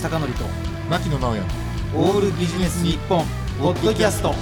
口貴則と牧野直哉オールビジネス日本ポッドキャスト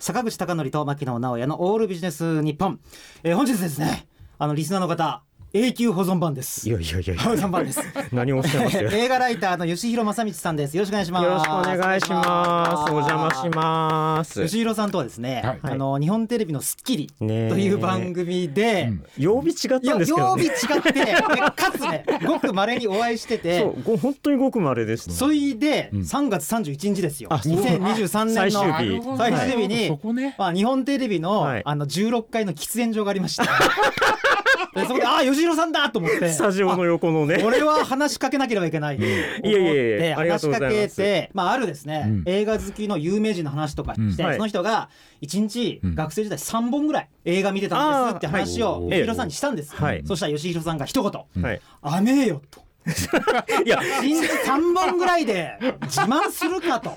坂口貴則と牧野直哉のオールビジネス日本、えー、本日ですねあのリスナーの方永久保存版です。いやいやいやいや。保存版です。何をおっしゃいます？よ 映画ライターの吉弘正道さんです。よろしくお願いします。よろしくお願いします。お邪魔します。吉弘さんとはですね、はい。あの日本テレビのスッキリという番組で、うん。曜日違ったんですけど、曜日違ね。ってでかつね ごく稀にお会いしててそう、ご本当にごくまれです。それでうん。3月31日ですよ、あそう。2023年の最終日。なるほど最終日にそこね。まあ、日本テレビの,、はい。あの16階の喫煙所がありましたで そこでああ吉弘さんだと思って。スタジオの横のね。俺は話しかけなければいけない。と思っていやいやいやありが話しかけて、まあ、あるですね、うん。映画好きの有名人の話とかして、うん。はい。その人が1日うん。学生時代3本ぐらい映画見てたんですって話を吉弘さんにしたんです。よ、はい。そしたら吉弘さんが一言。はい。「甘えよ」と。いや、1日3本ぐらいで自慢するかと。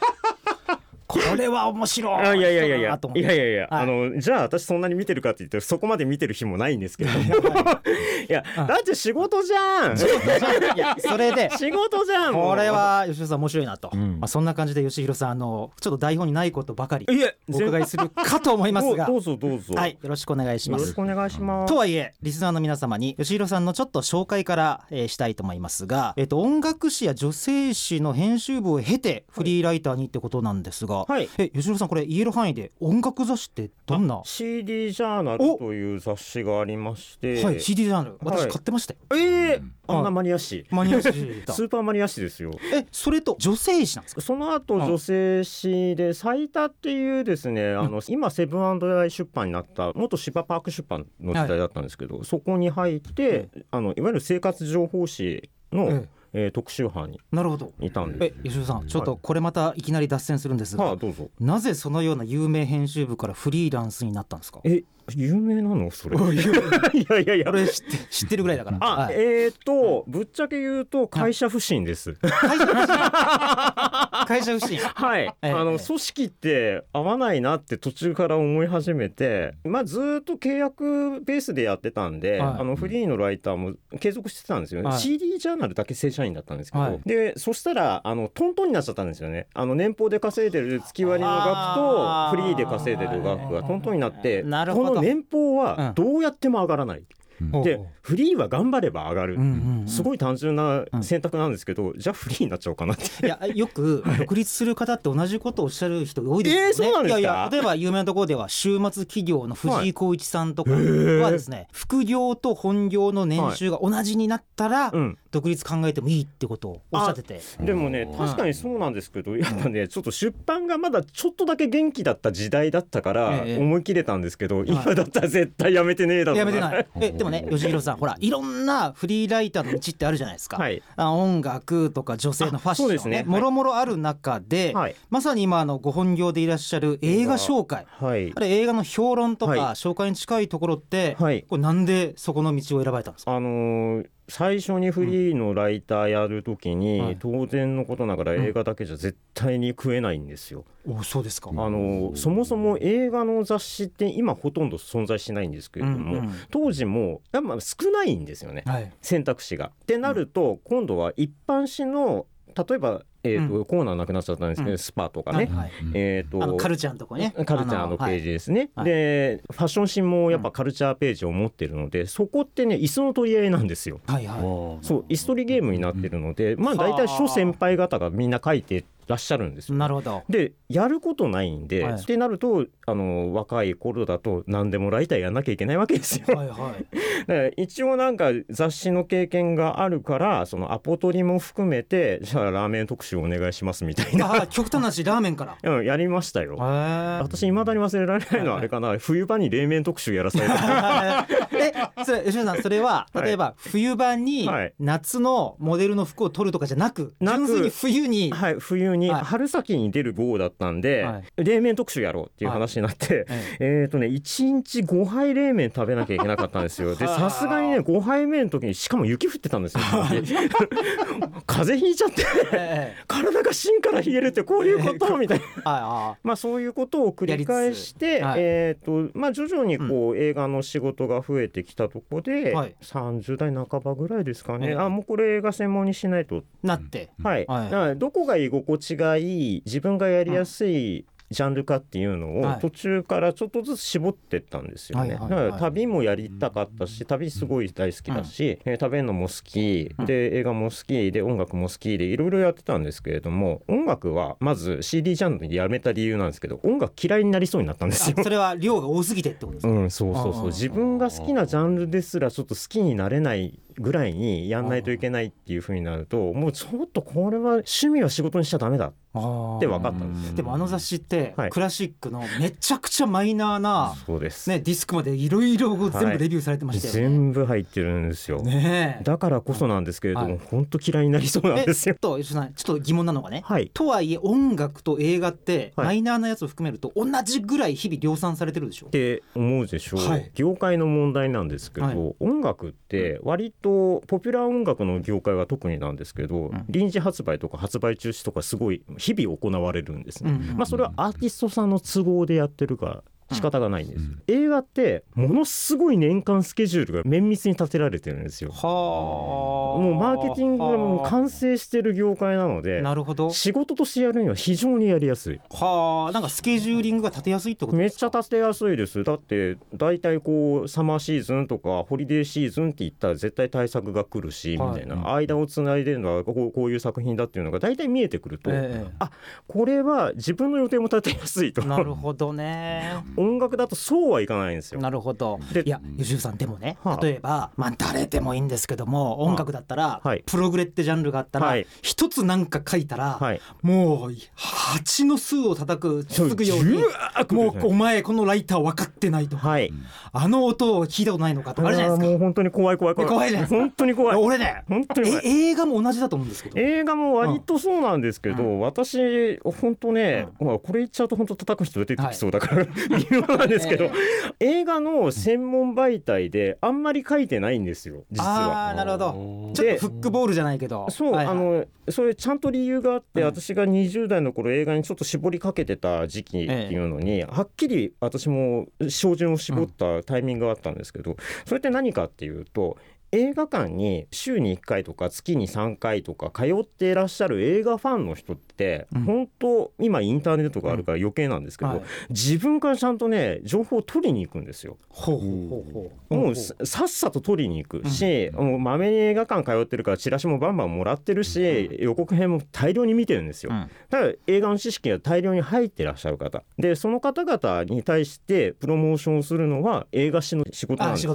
これは面白い。あいやいやいやいや。いやいやいや、はい。あのじゃあ私そんなに見てるかって言ってそこまで見てる日もないんですけどもいやだって仕事じゃん。いやそれで。仕事じゃん。これは吉野さん面白いなと、うん。まあ、そんな感じで吉弘さんあのちょっと台本にないことばかりお伺いするかと思いますが。どうぞどうぞ。はいよろしくお願いします。よろしくお願いします。とはいえリスナーの皆様に吉弘さんのちょっと紹介から、えーしたいと思いますが、えっと音楽誌や女性誌の編集部を経てフリーライターにってことなんですが、はいえ吉弘さんこれ言える範囲で音楽雑誌ってどんな？CD ジャーナルという雑誌がありまして。はい CD ジャンル。私はい。買ってましたよ、ええうん。あんなマニア誌。マニア誌だ。スーパーマニア誌ですよ。えそれと女性誌なんですか？その後あ女性誌で最多っていうですねあの今セブンアイ出版になった元芝パーク出版の時代だったんですけど、そこに入ってあのいわゆる生活情報誌の、ええー特集班になるほどいたんでえ吉野さんちょっとこれまたいきなり脱線するんですす。が、はあどうぞ。なぜそのような有名編集部からフリーランスになったんですか？え有名なの？それ。いやいやいや。俺知って知ってるぐらいだから。あ、はい。えーとぶっちゃけ言うと会社不振です。会社不信。会社不信。はい、ええ。あの組織って合わないなって途中から思い始めて、まあ、ずーっと契約ベースでやってたんで、はい。あのフリーのライターも継続してたんですよね、はい。CD ジャーナルだけ正社員だったんですけど、はい。でそしたらあのトントンになっちゃったんですよね。あの年俸で稼いでる月割りの額とフリーで稼いでる額がトントンになってなるほど年俸うん。はどうやっても上がらない、うんでフリーは頑張れば上がる、うんうんうん。すごい単純な選択なんですけど、じゃあフリーになっちゃおうかなって。いやよく独立する方って同じことをおっしゃる人多いですよね。えーそうなんですか？いやいや例えば有名なところでは週末企業の藤井浩一さんとかはですね、副業と本業の年収が同じになったらうん。独立考えてもいいってことをおっしゃってて。でもねうん。確かにそうなんですけどやっぱねちょっと出版がまだちょっとだけ元気だった時代だったからええ思い切れたんですけど、今だったら絶対やめてねえだろうやめてない。えでもね吉弘さんほらいろんなフリーライターの道ってあるじゃないですか。はい。あ音楽とか女性のファッションね。はい。もろもろある中で、はい。まさに今あのご本業でいらっしゃる映画紹介。はい。あれ映画の評論とかはい。紹介に近いところって、はい。これなんでそこの道を選ばれたんですか？あのー最初にフリーのライターやるときに、はい当然のことながら映画だけじゃ絶対に食えないんですよ。おそうですか。あのーそもそも映画の雑誌って今ほとんど存在しないんですけれども、うんうん当時もやっぱ少ないんですよね。はい。選択肢が。ってなると、今度は一般紙の例えば、えーとうコーナーなくなっちゃったんですけど、うんスパとかね、はいはいえー、とカルチャーのとこね。カルチャーのページですね、はいでファッション誌もやっぱカルチャーページを持ってるので、そこってね椅子の取り合いなんですよ。はいはそう椅子取りゲームになってるので、まあ大体諸先輩方がみんな書いてらっしゃるんですい。よ。なるほど。でやることないんで、はいってなるとあの若い頃だと何でもライターやんなきゃいけないわけですよ。はいはい。だから一応なんか雑誌の経験があるからそのアポ取りも含めてじゃあラーメン特集お願いしますみたいな、あ極端な話ラーメンから。うん、やりましたよ。私いまだに忘れられないのはあれかな冬場に冷麺特集やらされたえそれ吉野さんそれははい。例えば冬場にはい。夏のモデルの服を撮るとかじゃなく純粋に冬に。はい冬にはい。春先に出る号だったんで、は冷麺特集やろうっていう話になって、ええっ、とね1日5杯冷麺食べなきゃいけなかったんですよ。ではあさすがにね5杯目の時にしかも雪降ってたんですよ 風邪ひいちゃって。ええ体が芯から冷えるってこういうこと？みたいな。あまあそういうことを繰り返して、はいえっ、とまあ徐々にこう、映画の仕事が増えてきたところで、はい。30代半ばぐらいですかね、ええあもうこれ映画専門にしないと。あなって。はい、はい。どこが居心地がいい自分がやりやすいジャンルかっていうのはい。を途中からちょっとずつ絞ってったんですよね、だから旅もやりたかったし旅すごい大好きだし、えー食べるのも好きうん。で映画も好きで音楽も好きでいろいろやってたんですけれども音楽はまず CD ジャンルにやめた理由なんですけど音楽嫌いになりそうになったんですよ。あ。それは量が多すぎてってことですか、うん、そうそうそう。自分が好きなジャンルですらちょっと好きになれないぐらいにやんないといけないっていう風になるともうちょっとこれは趣味は仕事にしちゃダメだっあて分かったんですよ。でもあの雑誌ってはい。クラシックのめちゃくちゃマイナーな、そうです、ね、ディスクまでいろい。ろ全部レビューされてましたよね。全部入ってるんですよ。ねえ。だからこそなんですけれども、はい。本当嫌いになりそうなんですよ。とちょっと疑問なのがね、はい。とはいえ音楽と映画ってはい。マイナーなやつを含めると同じぐらい日々量産されてるでしょ？って思うでしょ？う、はい。業界の問題なんですけど、はい。音楽って割とポピュラー音楽の業界は特になんですけど、ん臨時発売とか発売中止とかすごい日々行われるんですね。うんまあそれはアーティストさんの都合でやってるから仕方がないんです、映画ってものすごい年間スケジュールが綿密に立てられてるんですよ。はあ。もうマーケティングがもう完成してる業界なのでなるほど。仕事としてやるには非常にやりやすい。はあ。なんかスケジューリングが立てやすいってことめっちゃ立てやすいですだって大体こうサマーシーズンとかホリデーシーズンって言ったら絶対対策が来るし、はい。みたいな。間をつないでるのはこうこういう作品だっていうのが大体見えてくると、えこれは自分の予定も立てやすいと。えなるほどね音楽だとそうはいかないんですよ。なるほど。でいや吉田さんでもね、はあ。例えばまあ誰でもいいんですけども音楽だったら、はい。プログレってジャンルがあったら、はい。一つなんか書いたら、はい、もう蜂の巣を叩くそうつくようにもうお前このライター分かってないとか、はい、あの音を聞いたことないのかとかあるじゃないですか。もう本当に怖い怖い怖い。怖いじゃないですか。本当に怖い。俺ね本当に怖い。え映画も同じだと思うんですけど。映画も割とそうなんですけど、う私本当ね、まあこれ言っちゃうと本当叩く人出てきそうだから、言うのなんですけど、え映画の専門媒体であんまり書いてないんですよ実は。ああなるほど。ちょっとフックボールじゃないけど。そう、はいはい。あのそれちゃんと理由があって、うん。私が20代の頃映画にちょっと絞りかけてた時期っていうのに、はっきり私も照準を絞ったタイミングがあったんですけど、それって何かっていうと映画館に週に1回とか月に3回とか通っていらっしゃる映画ファンの人って、うん。本当今インターネットがあるから余計なんですけど、はい。自分からちゃんとね情報を取りに行くんですよ。ほうほうほうほう。もうささっさと取りに行くし、もうまめに映画館通ってるからチラシもバンバンもらってるし、予告編も大量に見てるんですよ。うん。だから映画の知識が大量に入ってらっしゃる方。でその方々に対してプロモーションをするのは映画史の仕事なんです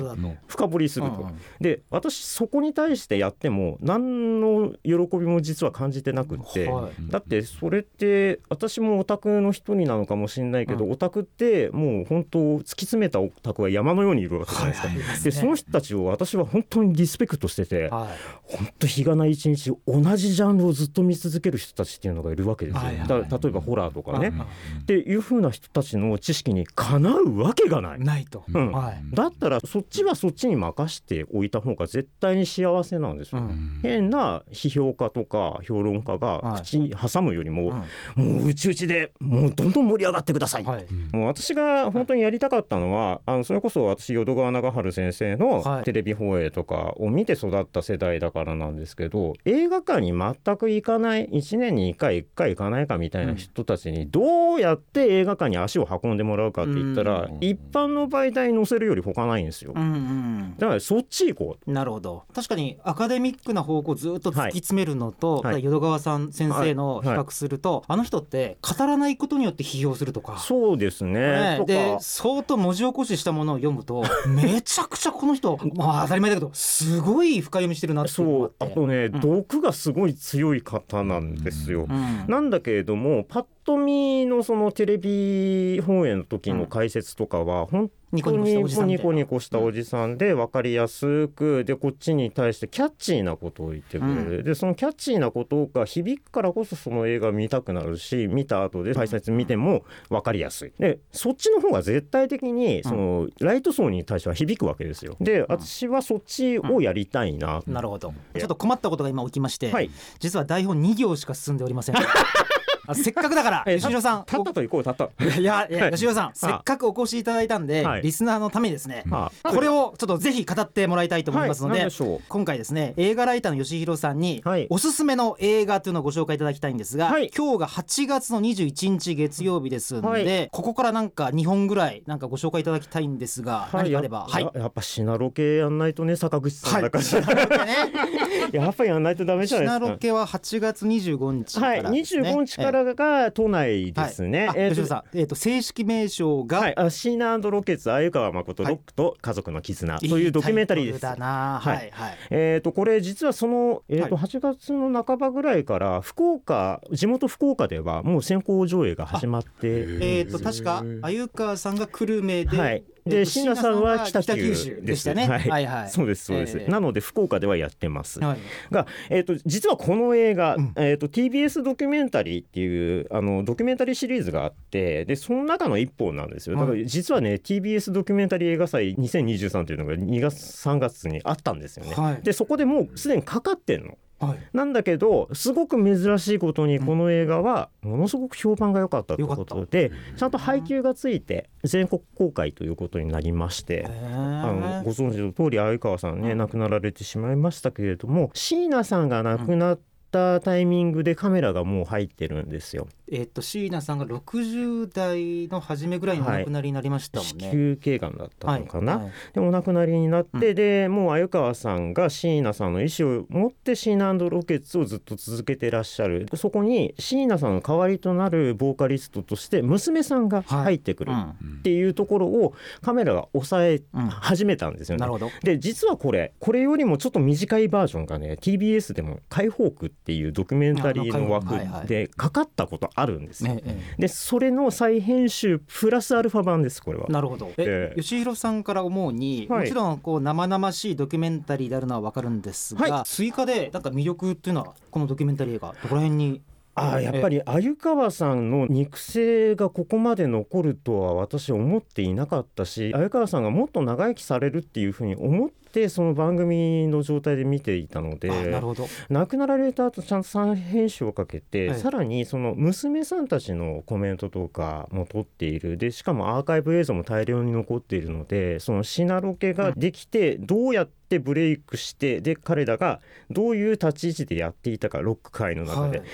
深掘りすると。うんうん。で私そこに対してやっても何の喜びも実は感じてなくって。はい。だってそれって私もオタクの一人なのかもしれないけど、うオタクってもう本当突き詰めたオタクは山のようにいるわけじゃないですか。はい。はいでその人たちを私は本当にリスペクトしててはい。本当日がない一日同じジャンルをずっと見続ける人たちっていうのがいるわけですよ。はいはい。例えばホラーとかね、うんっていう風な人たちの知識にかなうわけがない。ないと、うん。はい。だったらそっちはそっちに任しておいた方が絶対に幸せなんですよ。うん。変な批評家とか評論家はい。が口に挟むよりも、もううちうちでもうどんどん盛り上がってください。はい。もう私が本当にやりたかったのはあのそれこそ私淀川長春先生のはい。テレビ放映とかを見て育った世代だからなんですけど映画館に全く行かない1年に1回1回行かないかみたいな人たちにどうやって映画館に足を運んでもらうかって言ったらうん。一般の媒体に載せるより他ないんですよ。うんうん。だからそっち行こうなるほど。確かにアカデミックな方向をずっと突き詰めるのと、はい。はい淀川さん先生の比はい。較すると、あの人って語らないことによって批評するとか。そうですね。ね、とでか相当文字起こししたものを読むと めちゃくちゃこの人まあ当たり前だけどすごい深読みしてるなってそうがあとね、ん。毒がすごい強い方なんですよ。うん。なんだけれどもパッと見のそのテレビ放映の時の解説とかは本ニコニコニコニコしたおじさんで分かりやすくでこっちに対してキャッチーなことを言ってくれる、でそのキャッチーなことが響くからこそその映画見たくなるし見た後で解説見ても分かりやすい。でそっちの方が絶対的にそのライト層に対しては響くわけですよ。で私はそっちをやりたいな、なるほど。ちょっと困ったことが今起きまして、はい。実は台本2行しか進んでおりません あせっかくだからえ吉野さん立ったと行こう立った。おいやいや吉野さんせっかくお越しいただいたんで、はい。リスナーのためにですね、はあ。これをちょっとぜひ語ってもらいたいと思いますので,、今回ですね映画ライターの吉弘さんに、はい。おすすめの映画というのをご紹介いただきたいんですが、はい。今日が8月の21日月曜日ですので、はい。ここからなんか2本ぐらいなんかご紹介いただきたいんですが、何かあれば。はい。やっぱシナロケやんないとね坂口さんだから、やっぱりやんないとダメじゃシないですか。ナロケは8月25日かはい、らですね、25日からが都内ですね。はい、あえーさん、えっ、と正式名称が、はい、あシーナロケツ鮎川誠はいロックと家族の絆というドキュメンタリーです。いい。はい。えー、とこれ実はその、えーとは8月の半ばぐらいから福岡地元福岡ではもう先行上映が始まってえっ、と確か鮎川さんが久留米で、で椎名さんは北九九州でしたね。はいはいはい。そうですそうです、えーなので福岡ではやってます、はい。が、えー、と実はこの映画、うんえー、と TBS ドキュメンタリーっていうあのドキュメンタリーシリーズがあってでその中の一本なんですよだから実はね TBS ドキュメンタリー映画祭2023というのが2月3月にあったんですよね。はいでそこでもうすでにかかってんの。はい。なんだけどすごく珍しいことにこの映画はものすごく評判が良かったということでちゃんと配給がついて全国公開ということになりまして。あのご存知の通り鮎川さんね亡くなられてしまいましたけれども椎名さんが亡くなったタイミングでカメラがもう入ってるんですよ。えっ、と椎名さんが60代の初めぐらいにお亡くなりになりましたもん子ね。宮頸がんだったのかな、はいでお亡くなりになって、うんでもう鮎川さんが椎名さんの意思を持ってシーナロケッツをずっと続けてらっしゃるそこに椎名さんの代わりとなるボーカリストとして娘さんが入ってくるうんっていうところをカメラが抑えうん始めたんですよね。なるほど。で実はこれこれよりもちょっと短いバージョンがね TBS でも「解放区」っていうドキュメンタリーの枠でかかったことあるんですよ。でそれの再編集プラスアルファ版ですこれはえ。なるほど。ええ、え吉弘さんから思うに、はいもちろんこう生々しいドキュメンタリーであるのはわかるんですが、は追加でなんか魅力っていうのはこのドキュメンタリーがどこら辺に？あーやっぱり鮎川さんの肉声がここまで残るとは私思っていなかったし鮎川さんがもっと長生きされるっていうふうに思ってその番組の状態で見ていたのであなるほど。亡くなられた後ちゃんと再編集をかけて、はいさらにその娘さんたちのコメントとかも取っているでしかもアーカイブ映像も大量に残っているのでそのシナロケができてどうやってブレイクしてで彼らがどういう立ち位置でやっていたかロック界の中で。はい。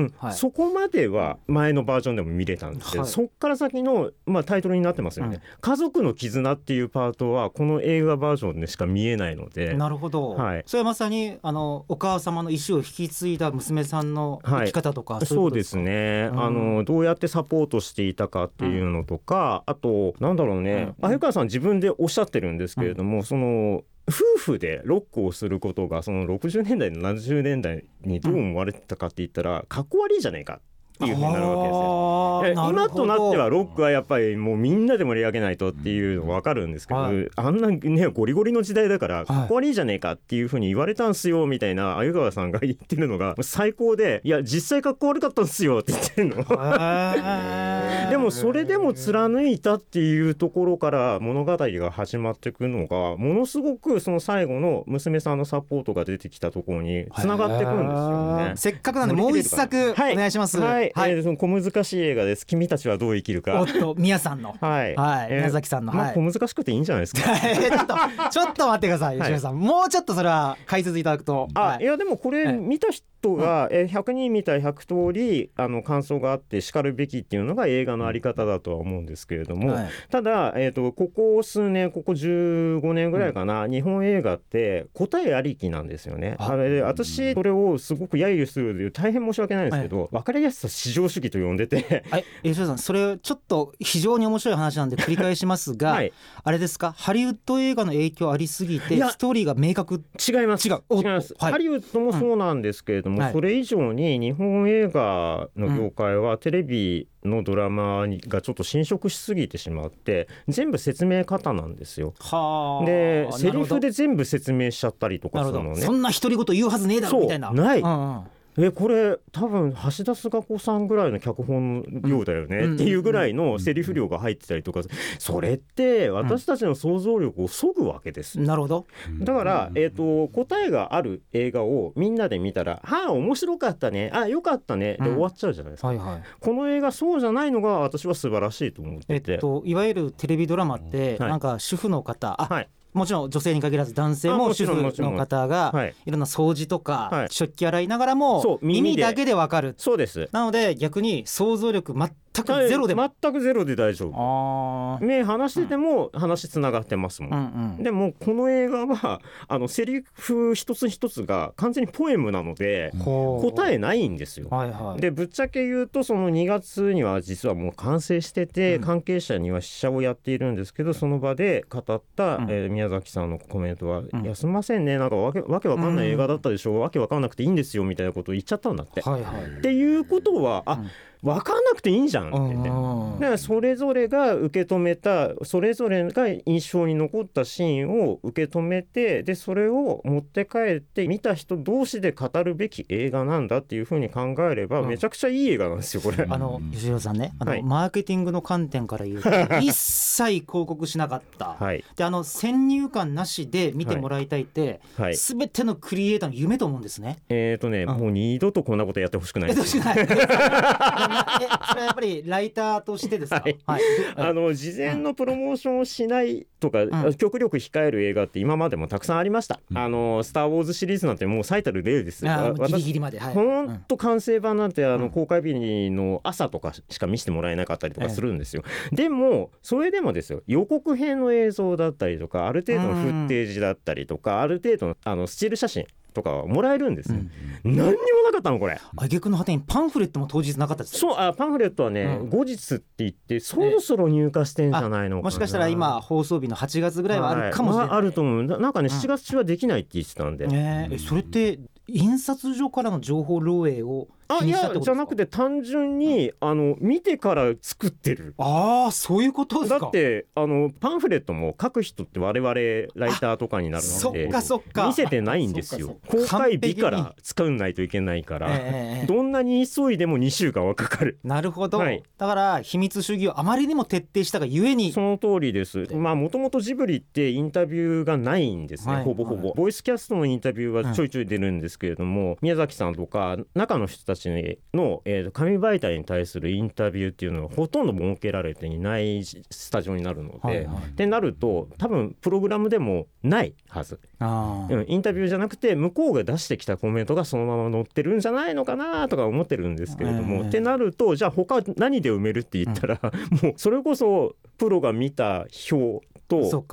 うんはい。そこまでは前のバージョンでも見れたんですけど、はいそっから先の、まあ、タイトルになってますよね、家族の絆っていうパートはこの映画バージョンでしか見えないので。なるほど、はい。それはまさにあのお母様の意思を引き継いだ娘さんの生き方とか、いそうですね、うん。あのどうやってサポートしていたかっていうのとか、あとなんだろうね。うん。鮎川さん自分でおっしゃってるんですけれども、その夫婦でロックをすることがその60年代70年代にどう思われてたかって言ったら、かっこ悪いじゃないかっていうふうになるわけですよ。今となってはロックはやっぱりもうみんなで盛り上げないとっていうの分かるんですけど、はいあんなねゴリゴリの時代だからいかっこ悪いじゃねえかっていうふうに言われたんすよみたいな鮎川さんが言ってるのが 最高でいや実際かっこ悪かったんすよって言ってるの。でもそれでも貫いたっていうところから物語が始まっていくのがものすごくその最後の娘さんのサポートが出てきたところにつながっていくんですよね。せっかくなんでもう一作おはい願いします。はい、はいえーその小難しい映画です。君たちはどう生きるか。おっ。と宮さんの。はい、はい。えー宮崎さんの。まあはい小難しくていいんじゃないですか。えーちょっとちょっと待ってくださいはい。吉野さん、もうちょっとそれは解説いただくと。あ、はい。い、やでもこれはい見た人が、えー100人見た100通りあの感想があってしかるべきっていうのが映画のあり方だとは思うんですけれども、はい。ただ、えー、とここ数年ここ15年ぐらいかな、日本映画って答えありきなんですよね。あ。あれで私それをすごく揶揄するで大変申し訳ないんですけど、分かりやすさ至上主義と呼んでて。はい吉田さんそれちょっと非常に面白い話なんで繰り返しますが、はい。あれですか？ハリウッド映画の影響ありすぎてストーリーが明確？違います。違う。違います、はい。ハリウッドもそうなんですけれども、それ以上に日本映画の業界はテレビのドラマにがちょっと侵食しすぎてしまって全部説明方なんですよ。はあでセリフでで全部説明しちゃったりとかするのね。そんな独り言言うはずねえだろみたいな。ない。うんうんえこれ多分橋田壽賀子さんぐらいの脚本量だよね、うん。っていうぐらいのセリフ量が入ってたりとかそれって私たちの想像力をそぐわけです。なるほど。だから、えー、と答えがある映画をみんなで見たら「はあ面白かったね。あよかったね」でうん。終わっちゃうじゃないですか、はいはい。この映画そうじゃないのが私は素晴らしいと思っえて。て、っといわゆるテレビドラマってはい。なんか主婦の方あはいもちろん女性に限らず男性あも主婦の方がはい。いろんな掃除とかはい。食器洗いながらそもう耳だけでわかる。そうです。なので逆に想像力全くゼロでも。全くゼロで大丈夫。目離してても話つながってますもん、うんうん。でもこの映画は あのセリフ一つ一つが完全にポエムなので答えないんですよ。はいはい。でぶっちゃけ言うとその2月には実はもう完成してて、うん。関係者には試写をやっているんですけどその場で語った、うん。えー宮崎さんのコメントは「んいやすみませんねなんかわけわけわかんない映画だったでしょ、わけわかんなくていいんですよ」みたいなことを言っちゃったんだって。はいはい。っていうことはあ、わかんなくていいんじゃんって言って。うんだからそれぞれが受け止めたそれぞれが印象に残ったシーンを受け止めてでそれを持って帰って見た人同士で語るべき映画なんだっていうふうに考えればうん。めちゃくちゃいい映画なんですよこれ。あの吉弘さんねあの、はい。マーケティングの観点から言うと一切広告しなかった、はい。であの先入観なしで見てもらいたいって、はい。すべてのクリエイターの夢と思うんですね。えーとね、うん。もう二度とこんなことやってほしくないえどうしない。え それはやっぱりライターとしてですか？はいはい。あの事前のプロモーションをしないとか、ん極力控える映画って今までもたくさんありました。あのスター・ウォーズシリーズなんてもう最たる例です。ギリギリまで。はい。ほんと完成版なんてあうんの公開日の朝とかしか見せてもらえなかったりとかええするんですよ。でもそれでもですよ予告編の映像だったりとかある程度のフッテージだったりとかある程度のあのスチール写真とかはもらえるんですよ。何にもなかったのこれ。あげくの果てにパンフレットも当日なかったです。そうあパンフレットはね、うん後日って言ってそろそろ入荷してんじゃないのかな。もしかしたら今放送日の8月ぐらいはあるかもしれない。はまああると思うななんかねうん7月中はできないって言ってたんで、ねええそれって印刷所からの情報漏洩をあいやじゃなくて単純に、あの見てから作ってる。ああそういうことですか？だってあのパンフレットも書く人って我々ライターとかになるのでそっかそっか。見せてないんですよ。公開日から作んないといけないから、ええええどんなに急いでも2週間はかかる。なるほど、はい。だから秘密主義をあまりにも徹底したがゆえに。その通りです。まあもともとジブリってインタビューがないんですね、はいほぼほぼ、はい。ボイスキャストのインタビューはちょいちょい出るんですけれども、宮崎さんとか中の人たちの、えーと紙媒体に対するインタビューっていうのはほとんど設けられていないスタジオになるので、はいはい。ってなると多分プログラムでもないはず、あー。うん、インタビューじゃなくて向こうが出してきたコメントがそのまま載ってるんじゃないのかなとか思ってるんですけれども、ええってなるとじゃあ他何で埋めるって言ったら、もうそれこそプロが見た表と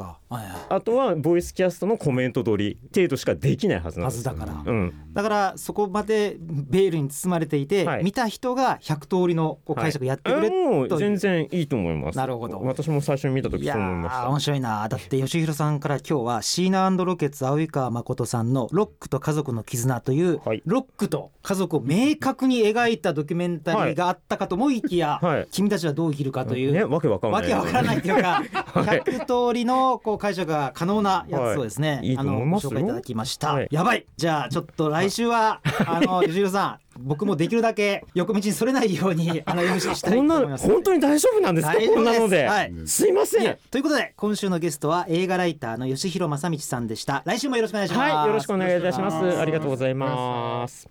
あとはボイスキャストのコメント取り程度しかできないはずなんですだから、うん、だからそこまでベールに包まれていて、はい。見た人が100通りのこう解釈やってくれ、えもう。全然いいと思います。なるほど。私も最初に見た時そう思いました。ー面白いな。だって吉弘さんから今日はシーナロケッツ及川誠さんの「ロックと家族の絆」という、はい。ロックと家族を明確に描いたドキュメンタリーがあったかと思いきや、はい。君たちはどう生きるかという、ねわけわかんないわけわからないというか、100通りのこう解釈が可能なやつをですね、はいいいとあのご紹介いただきました。はい。やばい。じゃあちょっと来週はあの吉弘さん、僕もできるだけ横道にそれないようにあの MC したいと思います。本当に大丈夫なんですか？こんなので、はい。すいません。ということで今週のゲストは映画ライターの吉弘正道さんでした。来週もよろしくお願いします。はい。よろしくお願いいたします。ありがとうございます。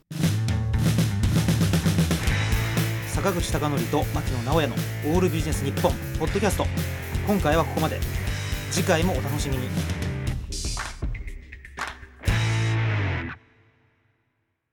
坂口孝則と牧野直哉のオールビジネス日本ポッドキャスト。今回はここまで次回もお楽しみに。